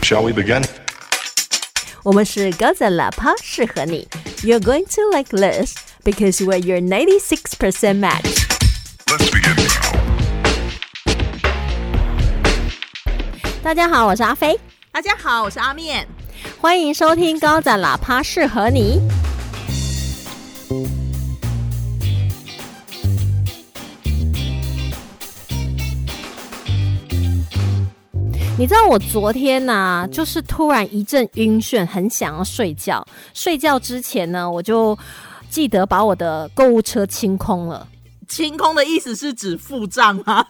Shall we begin? 我们是高赞喇叭，适合你。You're going to like this because we're your 96% match. Let's begin now. 大家好，我是阿飞，大家好，我是阿面。欢迎收听高赞喇叭，适合你。 你知道我昨天呐、就是突然一阵晕眩，很想要睡觉。睡觉之前呢，我就记得把我的购物车清空了。清空的意思是指付账吗？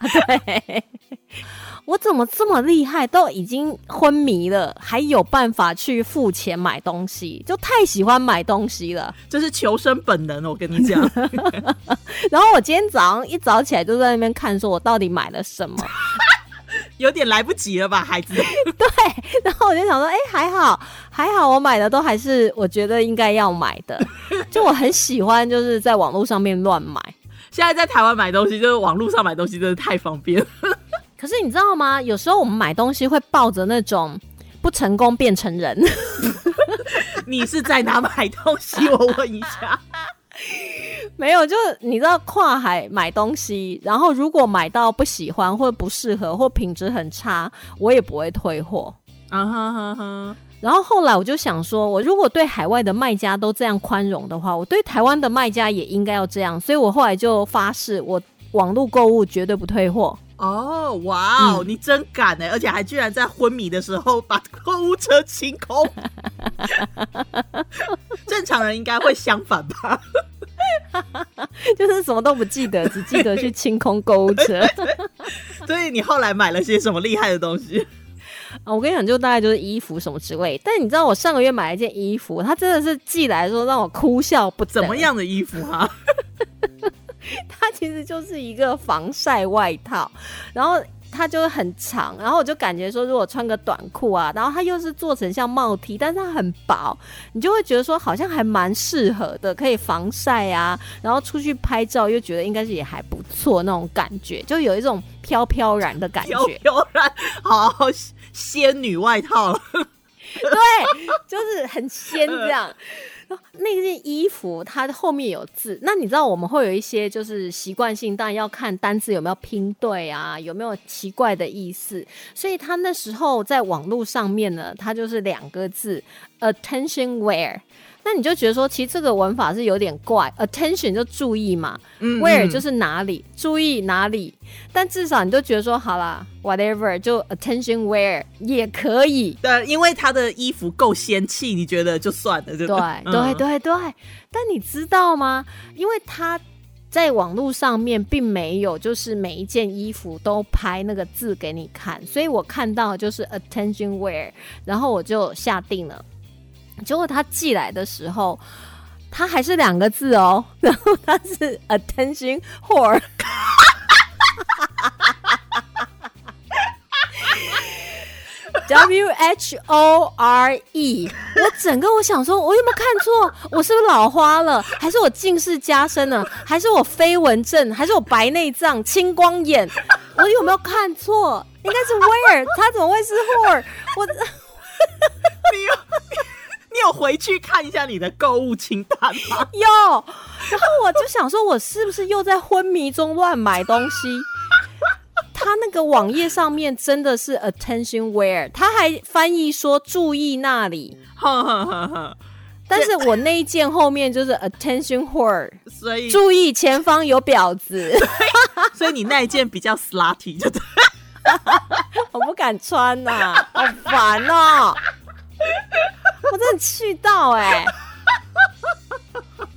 我怎么这么厉害，都已经昏迷了，还有办法去付钱买东西，就太喜欢买东西了。这是求生本能，我跟你讲。然后我今天早上一早起来就在那边看，说我到底买了什么。有点来不及了吧，孩子？对，然后我就想说，哎、还好，还好，我买的都还是我觉得应该要买的。就我很喜欢，就是在网络上面乱买。现在在台湾买东西，就是网络上买东西，真的太方便。可是你知道吗？有时候我们买东西会抱着那种不成功变成人。你是在哪买东西？我问一下。没有，就是你知道跨海买东西，然后如果买到不喜欢或者不适合或品质很差，我也不会退货。啊哈哈哈！然后后来我就想说，我如果对海外的卖家都这样宽容的话，我对台湾的卖家也应该要这样。所以我后来就发誓，我网络购物绝对不退货。哦，哇哦，你真敢哎！而且还居然在昏迷的时候把购物车清空。正常人应该会相反吧？就是什么都不记得，只记得去清空购物车。所以你后来买了些什么厉害的东西？啊，我跟你讲，就大概就是衣服什么之类。但你知道，我上个月买了一件衣服，它真的是寄来说让我哭笑不得。怎么？样的衣服哈、它其实就是一个防晒外套，然后它就很长，然后我就感觉说，如果穿个短裤啊，然后它又是做成像帽 T，但是它很薄，你就会觉得说好像还蛮适合的，可以防晒啊，然后出去拍照又觉得应该是也还不错那种感觉，就有一种飘飘然的感觉飘觉。飘然，好仙女外套。对，就是很仙这样。那件衣服它后面有字，那你知道我们会有一些就是习惯性，当然要看单字有没有拼对啊，有没有奇怪的意思。所以他那时候在网络上面呢，他就是两个字 attention where。那你就觉得说，其实这个玩法是有点怪，attention 就注意嘛、嗯 w h e r e 就是哪里，注意哪里。但至少你就觉得说，好啦 w h a t e v e r 就 attention where 也可以。对，因为他的衣服够仙气，你觉得就算了，对不对嗯对对对，但你知道吗？因为他在网络上面并没有，就是每一件衣服都拍那个字给你看，所以我看到就是 attention wear，然后我就下定了。结果他寄来的时候，他还是两个字哦，然后他是 attention whore。W H O R E，我整个我想说，我有没有看错？我是不是老花了？还是我近视加深了？还是我飞蚊症？还是我白内障、青光眼？我有没有看错？应该是 where，他怎么会是 whore？我 你有你有回去看一下你的购物清单吗？有，然后我就想说，我是不是又在昏迷中乱买东西？他那个网页上面真的是 attention where，他还翻译说注意那里，但是我那一件后面就是 attention where，所以注意前方有婊子，所以你那一件比较 slutty，就对。我不敢穿呐、好烦哦、我真的气到哎、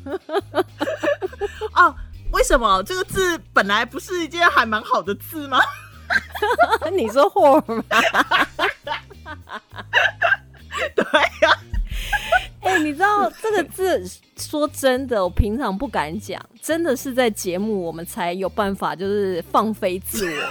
哦，为什么这个字本来不是一件还蛮好的字吗？你说 whore 吗？对呀、哎、你知道这个字，说真的，我平常不敢讲，真的是在节目我们才有办法，就是放飞自我。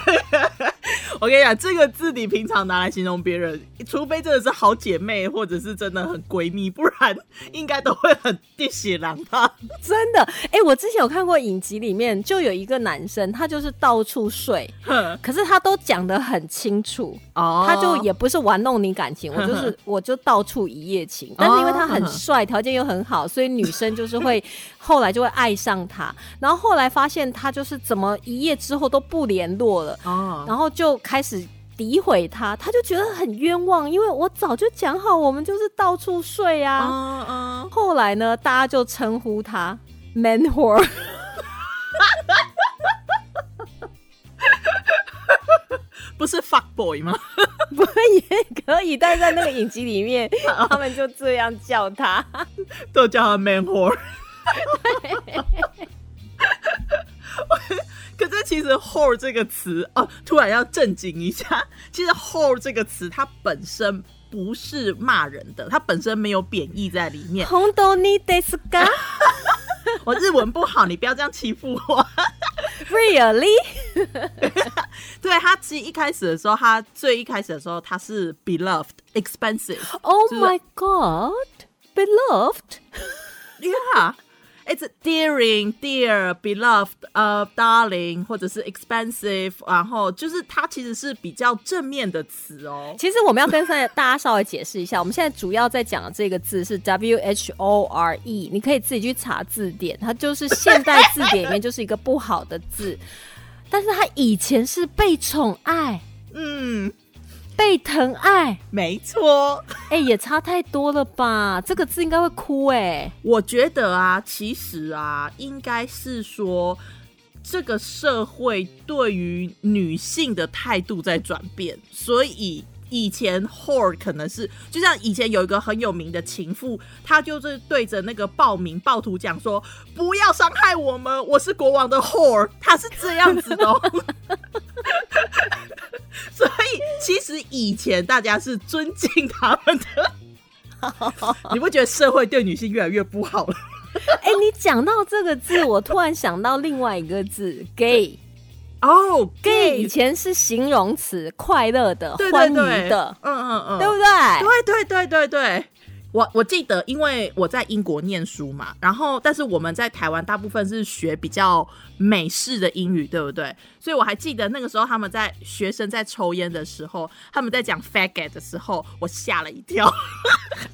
我跟你讲，这个字你平常拿来形容别人，除非真的是好姐妹，或者是真的很闺蜜，不然应该都会很滴血狼吧。真的，哎、我之前有看过影集，里面就有一个男生，他就是到处睡，哼可是他都讲得很清楚，哦他就也不是玩弄你感情，我就是我就到处一夜情，但是因为他很帅，条件又很好，所以女生就是会 后来就会爱上他，然后后来发现他就是怎么一夜之后都不联络了，哦，然后就开始诋毁他，他就觉得很冤枉，因为我早就讲好我们就是到处睡啊。嗯嗯，后来呢，大家就称呼他 man whore。不是 fuck boy 吗？不也可以，但是在那个影集里面，他们就这样叫他。都叫他 man whore。可是其实 whore 这个词哦，突然要正经一下。其实 whore 这个词它本身不是骂人的，它本身没有贬义在里面。红豆你 desu ka 我日文不好，你不要这样欺负我。really？对他其实一开始的时候，他最一开始的时候，他是 beloved expensive。Oh my god, beloved！Yeah, it's dearing, dear, beloved, 呃、darling，或者是 expensive，然后就是它其实是比较正面的词哦。其实我们要跟大大家稍微解释一下，我们现在主要在讲的这个字是 W H O R E，你可以自己去查字典，它就是现代字典里面就是一个不好的字，但是它以前是被宠爱、嗯，被疼爱，没错。哎、也差太多了吧？这个字应该会哭哎、我觉得啊，其实啊，应该是说。这个社会对于女性的态度在转变，所以以前 whore 可能是就像以前有一个很有名的情妇，她就是对着那个暴民暴徒讲说：“不要伤害我们，我是国王的 whore。”她是这样子的、哦。所以其实以前大家是尊敬他们的，你不觉得社会对女性越来越不好了？哎、你讲到这个字，我突然想到另外一个字 gay。哦 gay 以前是形容词，快乐的、对。欢愉的，嗯嗯嗯，对不对？对对对对对，我我记得，因为我在英国念书嘛，然后但是我们在台湾大部分是学比较美式的英语，对不对？所以我还记得那个时候他们在学生在抽烟的时候，他们在讲 faggot 的时候，我吓了一跳。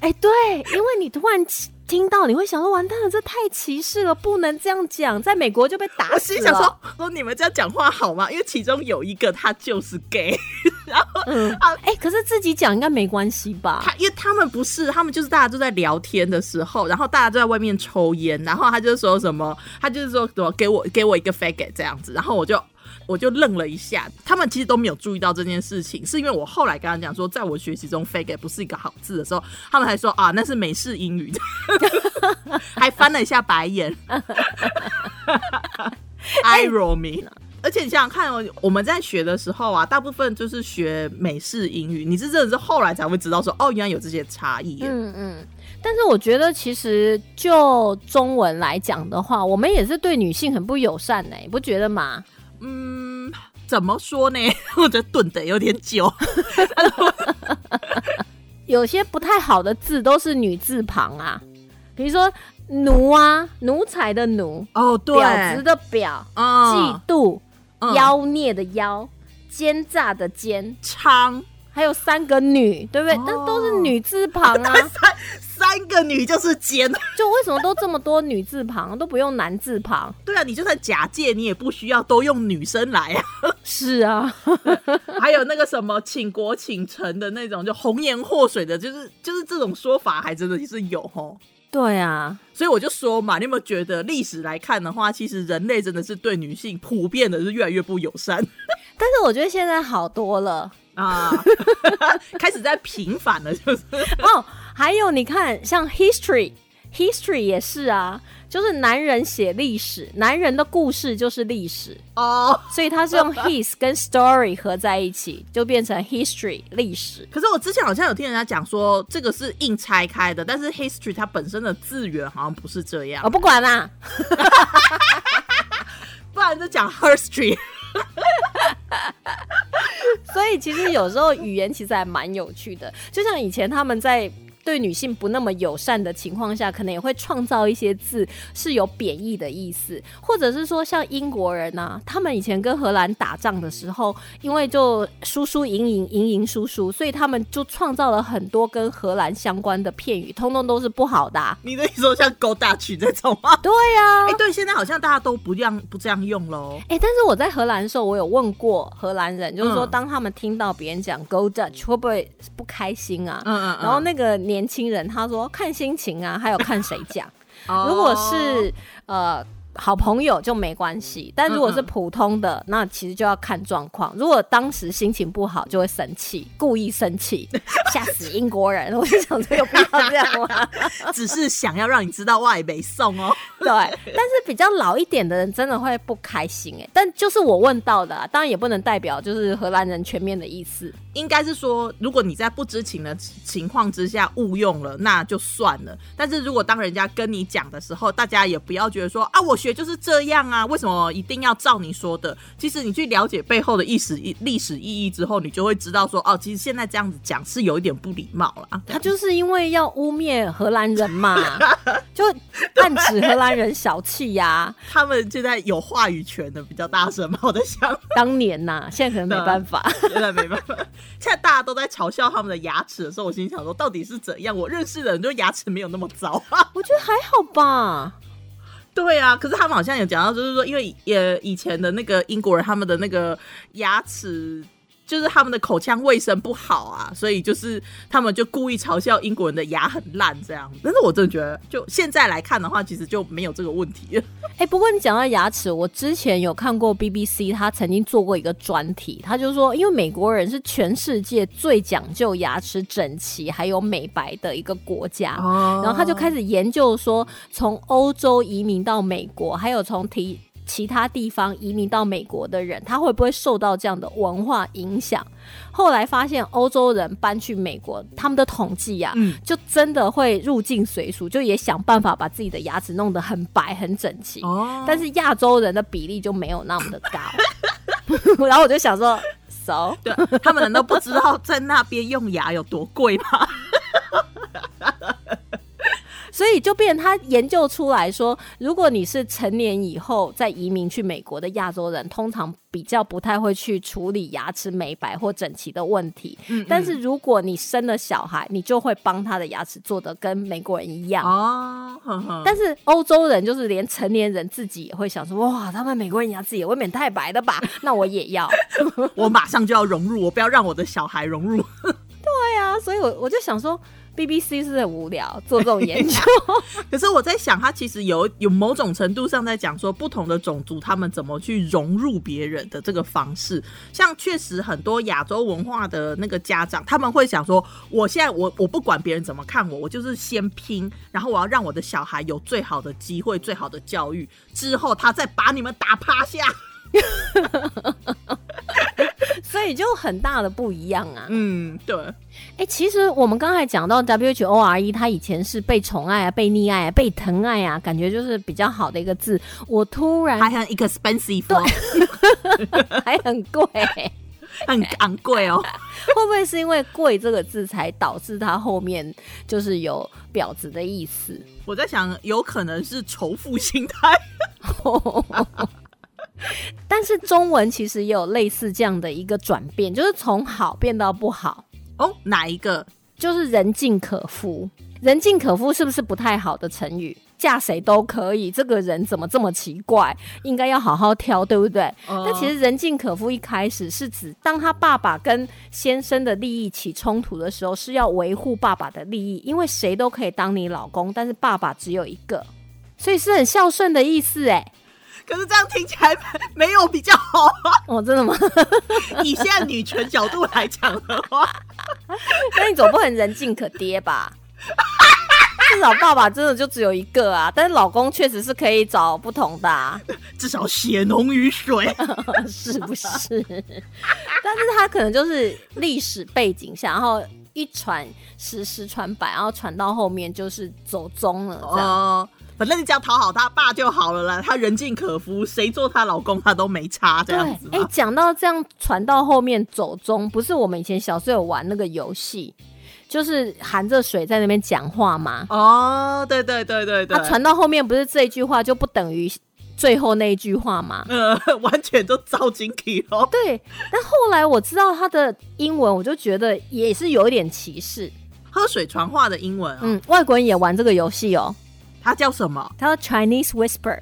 哎、对，因为你突然听到，你会想说，完蛋了，这太歧视了，不能这样讲，在美国就被打我死了。心想说，说你们这样讲话好吗？因为其中有一个他就是 gay，然后嗯，哎、可是自己讲应该没关系吧？他因为他们不是，他们就是大家都在聊天的时候，然后大家都在外面抽烟，然后他就说什么，他就是说什么给我给我一个 faggot 这样子，然后我就我就愣了一下，他们其实都没有注意到这件事情，是因为我后来跟他讲说，在我学习中 faggot 不是一个好字的时候，他们还说啊那是美式英语，还翻了一下白眼，I roll me。而且你想想看哦，我们在学的时候啊，大部分就是学美式英语，你是真的是后来才会知道说，哦，原来有这些差异。嗯嗯。但是我觉得，其实就中文来讲的话，我们也是对女性很不友善呢、你不觉得吗？嗯，怎么说呢？我觉得顿的有点久。有些不太好的字都是女字旁啊，比如说奴啊，奴才的奴，哦，对，婊子的婊，嗯嫉妒，嗯妖孽的妖，奸诈的奸，娼，还有三个女，对不对？哦但都是女字旁啊，三三个女就是奸。就为什么都这么多女字旁，都不用男字旁？对啊，你就算假借，你也不需要都用女生来啊。是啊，还有那个什么倾国倾城的那种，就红颜祸水的，就是就是这种说法，还真的是有吼。对啊，所以我就说嘛，你有没有觉得历史来看的话，其实人类真的是对女性普遍的是越来越不友善 但是我觉得现在好多了啊，开始在平反了，就是哦。还有你看，像 history。History 也是啊，就是男人写历史，男人的故事就是历史，哦。所以他是用 his 跟 story 合在一起，就变成 history 历史。可是我之前好像有听人家讲说，这个是硬拆开的，但是 history 它本身的字源好像不是这样我、，不管啦，不然就讲 history。所以其实有时候语言其实还蛮有趣的，就像以前他们在。对女性不那么友善的情况下，可能也会创造一些字是有贬义的意思，或者是说像英国人呐、他们以前跟荷兰打仗的时候，因为就输输赢赢赢赢输输，所以他们就创造了很多跟荷兰相关的片语，通通都是不好的啊、你的意思说像勾大曲这种吗？对呀、哎、对，现在好像大家都不这样不这样用喽。哎、但是我在荷兰的时候，我有问过荷兰人，就是说，嗯当他们听到别人讲 “Go Dutch”，会不会不开心啊？嗯嗯嗯然后那个年轻人他说看心情啊，还有看谁讲。哦如果是呃好朋友就没关系，但如果是普通的，那其实就要看状况。如果当时心情不好，就会生气，故意生气，吓死英国人。我就想说，有必要这样吗？只是想要让你知道外北送哦。对，但是比较老一点的人真的会不开心哎。但就是我问到的、啊，当然也不能代表就是荷兰人全面的意思。应该是说，如果你在不知情的情况之下误用了，那就算了。但是如果当人家跟你讲的时候，大家也不要觉得说啊，我学就是这样啊，为什么一定要照你说的？其实你去了解背后的意史意历史意义之后，你就会知道说，哦，其实现在这样子讲是有一点不礼貌了。他就是因为要污蔑荷兰人嘛，就暗指荷兰人小气呀、他们现在有话语权的比较大声嘛，我在想，当年呐、现在可能没办法。现在没办法。现在大家都在嘲笑他们的牙齿的时候，我心想说，到底是怎样？我认识的人就牙齿没有那么糟啊。我觉得还好吧。对啊，可是他们好像有讲到，就是说，因为也以前的那个英国人，他们的那个牙齿。就是他们的口腔卫生不好啊，所以就是他们就故意嘲笑英国人的牙很烂这样。但是我真的觉得，就现在来看的话，其实就没有这个问题了。哎、不过你讲到牙齿，我之前有看过 BBC，他曾经做过一个专题，他就说，因为美国人是全世界最讲究牙齿整齐还有美白的一个国家，哦然后他就开始研究说，从欧洲移民到美国，还有从提其他地方移民到美国的人，他会不会受到这样的文化影响？后来发现，欧洲人搬去美国，他们的统计啊，嗯就真的会入境随俗，就也想办法把自己的牙齿弄得很白、很整齐。哦但是亚洲人的比例就没有那么的高。然后我就想说，so 对他们难道不知道在那边用牙有多贵吗？所以就变成他研究出来说，如果你是成年以后再移民去美国的亚洲人，通常比较不太会去处理牙齿美白或整齐的问题。嗯但是如果你生了小孩，你就会帮他的牙齿做的跟美国人一样。哦，呵呵但是欧洲人就是连成年人自己也会想说，哇，他们美国人牙齿也未免太白了吧？那我也要。我马上就要融入，我不要让我的小孩融入。对啊，所以我我就想说，BBC 是很无聊做这种研究。可是我在想，他其实有有某种程度上在讲说，不同的种族他们怎么去融入别人的这个方式。像确实很多亚洲文化的那个家长，他们会想说，我现在我我不管别人怎么看我，我就是先拼，然后我要让我的小孩有最好的机会、最好的教育，之后他再把你们打趴下。所以就很大的不一样啊。嗯，对，哎、其实我们刚才讲到 W H O R E，它以前是被宠爱啊、被溺爱啊、被疼爱啊，感觉就是比较好的一个字。我突然还很 expensive，哦 还很贵、很昂贵哦。会不会是因为“贵”这个字才导致它后面就是有婊子的意思？我在想，有可能是仇富心态。但是中文其实也有类似这样的一个转变，就是从好变到不好，哦，哪一个？就是人尽可夫。人尽可夫是不是不太好的成语？嫁谁都可以，这个人怎么这么奇怪？应该要好好挑，对不对？哦但其实人尽可夫一开始是指当他爸爸跟先生的利益起冲突的时候，是要维护爸爸的利益，因为谁都可以当你老公，但是爸爸只有一个，所以是很孝顺的意思。哎，可是这样听起来没有比较好啊。哦，真的吗？以现在女权角度来讲的话，那你总不能人尽可爹吧？至少爸爸真的就只有一个啊，但是老公确实是可以找不同的、啊，至少血浓于水。是不是？但是他可能就是历史背景下，然后一传十，十传百，然后传到后面就是走宗了，这样。哦，反正你只要讨好他爸就好了啦，他人尽可夫，谁做她老公她都没差，这样子对，哎、嘛。讲到这样传到后面走中，不是我们以前小时候有玩那个游戏，就是含着水在那边讲话嘛？哦，对对对对对，他传到后面不是这一句话就不等于最后那一句话吗？呃，完全都照进去了。对，但后来我知道他的英文，我就觉得也是有一点歧视。喝水传话的英文、哦，嗯，外国人也玩这个游戏哦，它叫什么？他叫 Chinese Whisper。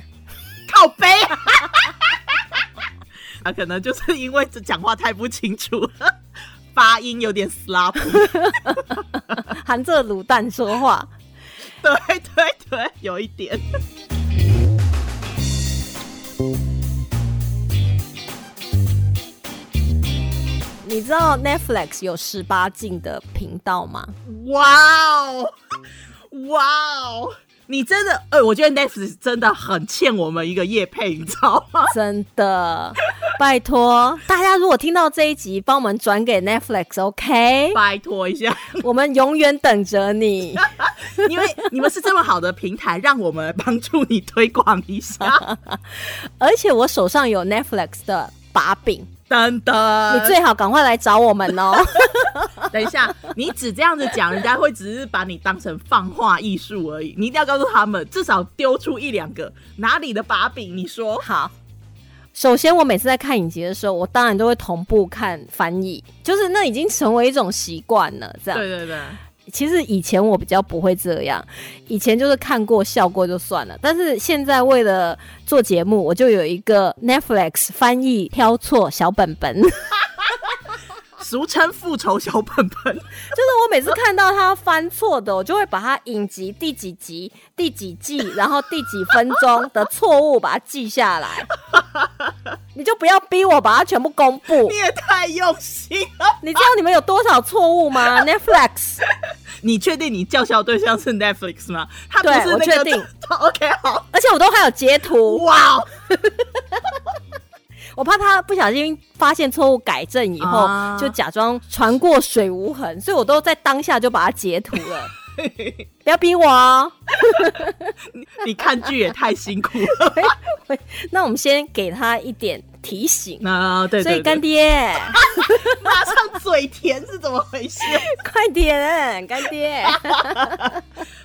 靠背。啊，可能就是因为这讲话太不清楚了，发音有点 sloppy。含着卤蛋说话。对对对，有一点。你知道 Netflix 有十八禁的频道吗？哇哦，哇哦！你真的，哎、我觉得 Netflix 真的很欠我们一个夜配，你知道吗？真的，拜托大家，如果听到这一集，帮我们转给 Netflix，OK？、拜托一下，我们永远等着你。因为你们是这么好的平台，让我们帮助你推广一下。而且我手上有 Netflix 的把柄，等等，你最好赶快来找我们哦。等一下，你只这样子讲，人家会只是把你当成放话艺术而已。你一定要告诉他们，至少丢出一两个哪里的把柄。你说好，首先我每次在看影集的时候，我当然都会同步看翻译，就是那已经成为一种习惯了。这样，对对对，其实以前我比较不会这样，以前就是看过笑过就算了。但是现在为了做节目，我就有一个 Netflix 翻译挑错小本本，俗称复仇小本本。就是我每次看到他翻错的，我就会把他影集第几集、第几季，然后第几分钟的错误把它记下来。你就不要逼我把它全部公布你。也太用心了。你知道你们有多少错误吗？Netflix 你确定你叫嚣对象是 Netflix 吗？他不是那个定。OK，好。而且我都还有截图，哇哦，我怕他不小心发现错误改正以后，啊就假装船过水无痕，所以我都在当下就把它截图了。不要逼我哦。你看剧也太辛苦了。那我们先给他一点提醒。啊，对所以干爹，马上嘴甜是怎么回事？快点，干爹。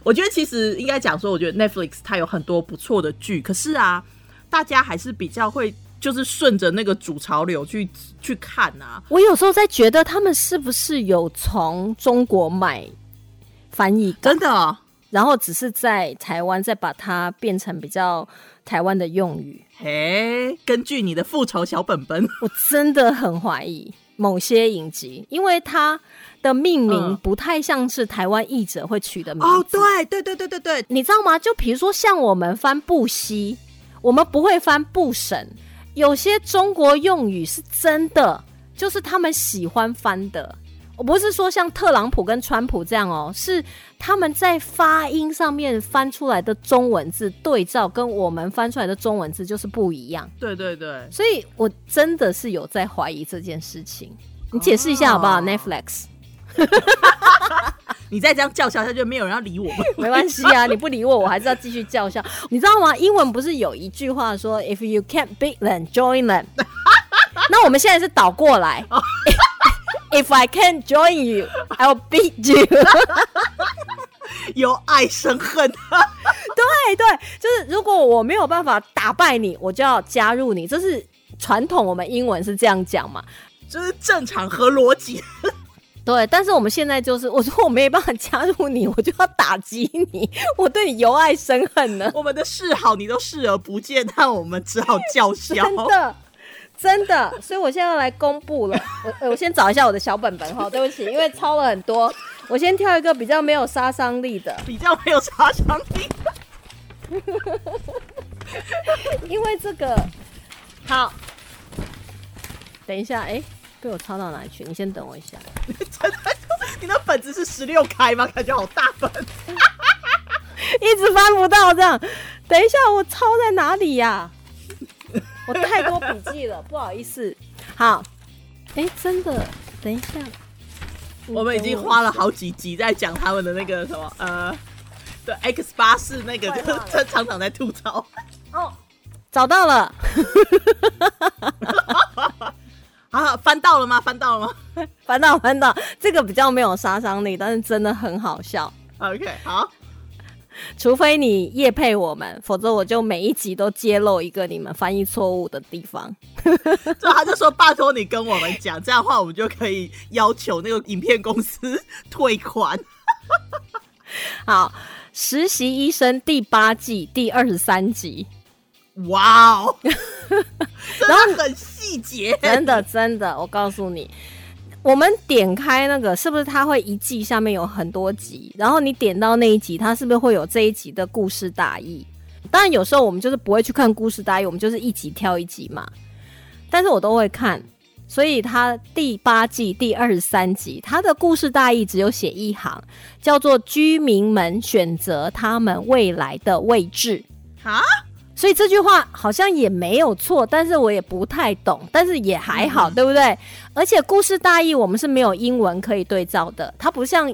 我觉得其实应该讲说，我觉得 Netflix 它有很多不错的剧，可是啊，大家还是比较会就是顺着那个主潮流去去看啊。我有时候在觉得他们是不是有从中国买翻译稿真的哦、然后只是在台湾再把它变成比较台湾的用语。嘿，根据你的复仇小本本，我真的很怀疑某些影集，因为它的命名嗯不太像是台湾译者会取的名字。哦，对对对对对对，你知道吗？就比如说像我们翻布西，我们不会翻不审，有些中国用语是真的，就是他们喜欢翻的。我不是说像特朗普跟川普这样哦，是他们在发音上面翻出来的中文字对照，跟我们翻出来的中文字就是不一样。对对对，所以我真的是有在怀疑这件事情。你解释一下好不好、哦 n e t f l i x 你再这样叫嚣下去，没有人要理我 们。没关系啊，你不理我，我还是要继续叫嚣。你知道吗？英文不是有一句话说 “If you can't beat them, join them”？那我们现在是倒过来，“If I can't join you, I'll beat you”。由爱生恨，对对，就是如果我没有办法打败你，我就要加入你。这是传统，我们英文是这样讲嘛？就是正常和逻辑。对，但是我们现在就是，我说我没办法加入你，我就要打击你，我对你由爱生恨呢。我们的示好你都视而不见，那我们只好叫 嚣。真的，真的，所以我现在要来公布了。我呃我先找一下我的小本本哈，对不起，因为抄了很多，我先挑一个比较没有杀伤力的，比较没有杀伤力。因为这个好。等一下，哎、被我抄到哪里去？你先等我一下。你的本子是十六开吗？感觉好大本。一直翻不到这样。等一下，我抄在哪里呀、我太多笔记了，不好意思。好，哎、真的，等一下，我们已经花了好几集在讲他们的那个什么呃，对 X 八四那个，就是他常常在吐槽。哦，找到了，啊，翻到了吗？翻到了吗 翻到翻到，这个比较没有杀伤力，但是真的很好笑。？OK，好，除非你夜配我们，否则我就每一集都揭露一个你们翻译错误的地方。所以他就说拜托你跟我们讲，这样的话我们就可以要求那个影片公司退款。好，实习医生第八季第二十三集，哇哦，真的很细节，真的真的，我告诉你，我们点开那个是不是它会一季下面有很多集，然后你点到那一集，它是不是会有这一集的故事大意？当然有时候我们就是不会去看故事大意，我们就是一集挑一集嘛。但是我都会看，所以它第八季第二十三集，它的故事大意只有写一行，叫做“居民们选择他们未来的位置”。啊，所以这句话好像也没有错，但是我也不太懂，但是也还好，嗯对不对？而且故事大意我们是没有英文可以对照的，它不像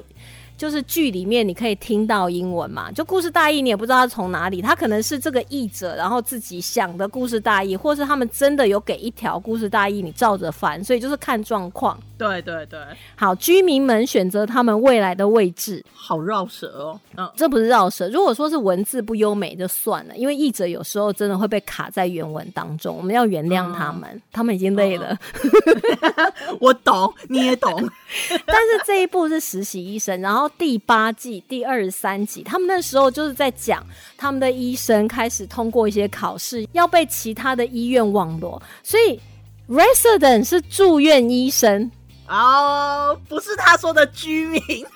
就是剧里面你可以听到英文嘛，就故事大意你也不知道它从哪里，它可能是这个译者然后自己想的故事大意，或是他们真的有给一条故事大意，你照着翻，所以就是看状况。对对对，好，居民们选择他们未来的位置，好绕舌哦。嗯，这不是绕舌。如果说是文字不优美就算了，因为译者有时候真的会被卡在原文当中，我们要原谅他们，他们已经累了。我懂，你也懂。但是这一部是实习医生，然后第八季第二十三集，他们那时候就是在讲他们的医生开始通过一些考试，要被其他的医院网络，所以 resident 是住院医生。哦，不是他说的居民。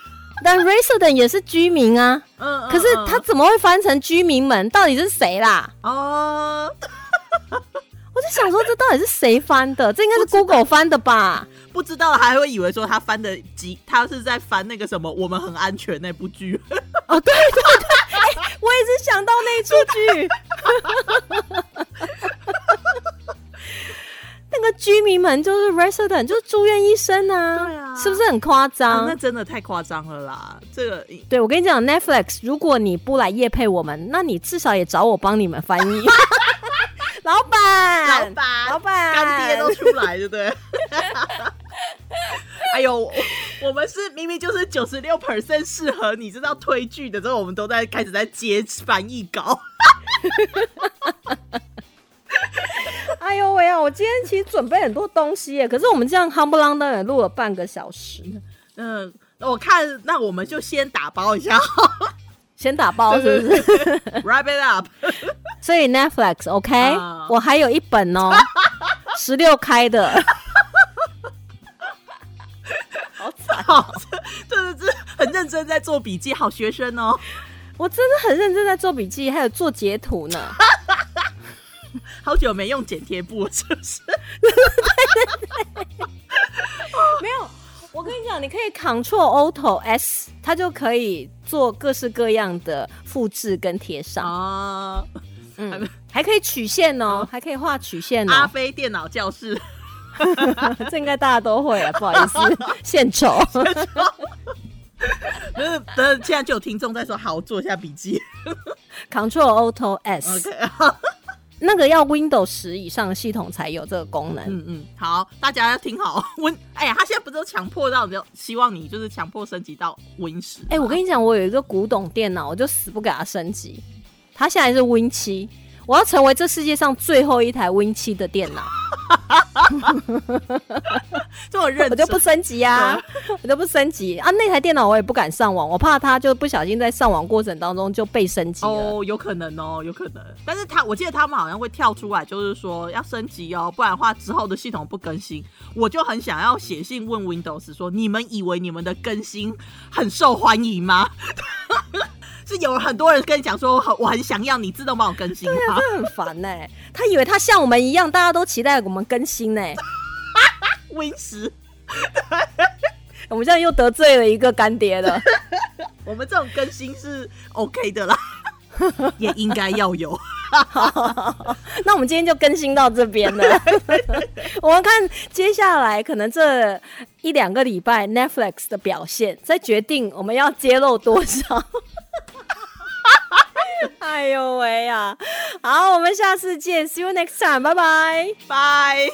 但 resident 也是居民啊，嗯，嗯可是他嗯怎么会翻成居民们？到底是谁啦？哦，我就想说，这到底是谁翻的？这应该是 Google 翻的吧？不知道还会以为说他翻的集，他是在翻那个什么《我们很安全》那部剧。哦，对对对，哎、我也是想到那出剧。那个居民们就是 resident，就是住院医生啊，对啊是不是很夸啊张？那真的太夸张了啦！这个对，我跟你讲，Netflix，如果你不来夜配我们，那你至少也找我帮你们翻译。老板，老板老板，干爹都出来，对不对？哎呦，我我们是明明就是九十六 percent 适合你知道推剧的，之后我们都在开始在接翻译稿。哎呦喂呀！我今天其实准备很多东西耶，可是我们这样夯不啷当也录了半个小时，嗯，我看那我们就先打包一下 先打包是不是？，wrap it up。所以 Netflix OK，、啊我还有一本哦，十六开的，好惨，哦，这这这很认真在做笔记，好学生哦。我真的很认真在做笔记，还有做截图呢。好久没用剪贴布了，是不是？没有，我跟你讲，你可以 Control Alt S，它就可以做各式各样的复制跟贴上，啊，嗯，还可以曲线哦，还可以画曲线阿哦，飞电脑教室，这应该大家都会啊，不好意思，献丑。等等，现在就有听众在说，好，我做一下笔记。Control Alt S，OK，那个要 Windows 十以上的系统才有这个功能。嗯嗯，好，大家要听好。Win，哎呀，他现在不是都强迫到，就希望你就是强迫升级到 Win 十。哎、我跟你讲，我有一个古董电脑，我就死不给它升级。它现在是 Win 七，我要成为这世界上最后一台 Win 七的电脑，这么认，我就不升级啊，我就不升级啊。那台电脑我也不敢上网，我怕它就不小心在上网过程当中就被升级了。哦，有可能哦，有可能。但是他，我记得他们好像会跳出来，就是说要升级哦，不然的话之后的系统不更新。我就很想要写信问 Windows 说，你们以为你们的更新很受欢迎吗？是有很多人跟你讲说，很我很想要你自动帮我更新吗？真的很烦呢、他以为他像我们一样，大家都期待我们更新呢、Win 十，我们现在又得罪了一个干爹了。我们这种更新是 OK 的啦，也应该要有。那我们今天就更新到这边了。我们看接下来可能这一两个礼拜 Netflix 的表现，再决定我们要揭露多少。哎呦喂呀！好，我们下次见，See you next time，拜拜。拜。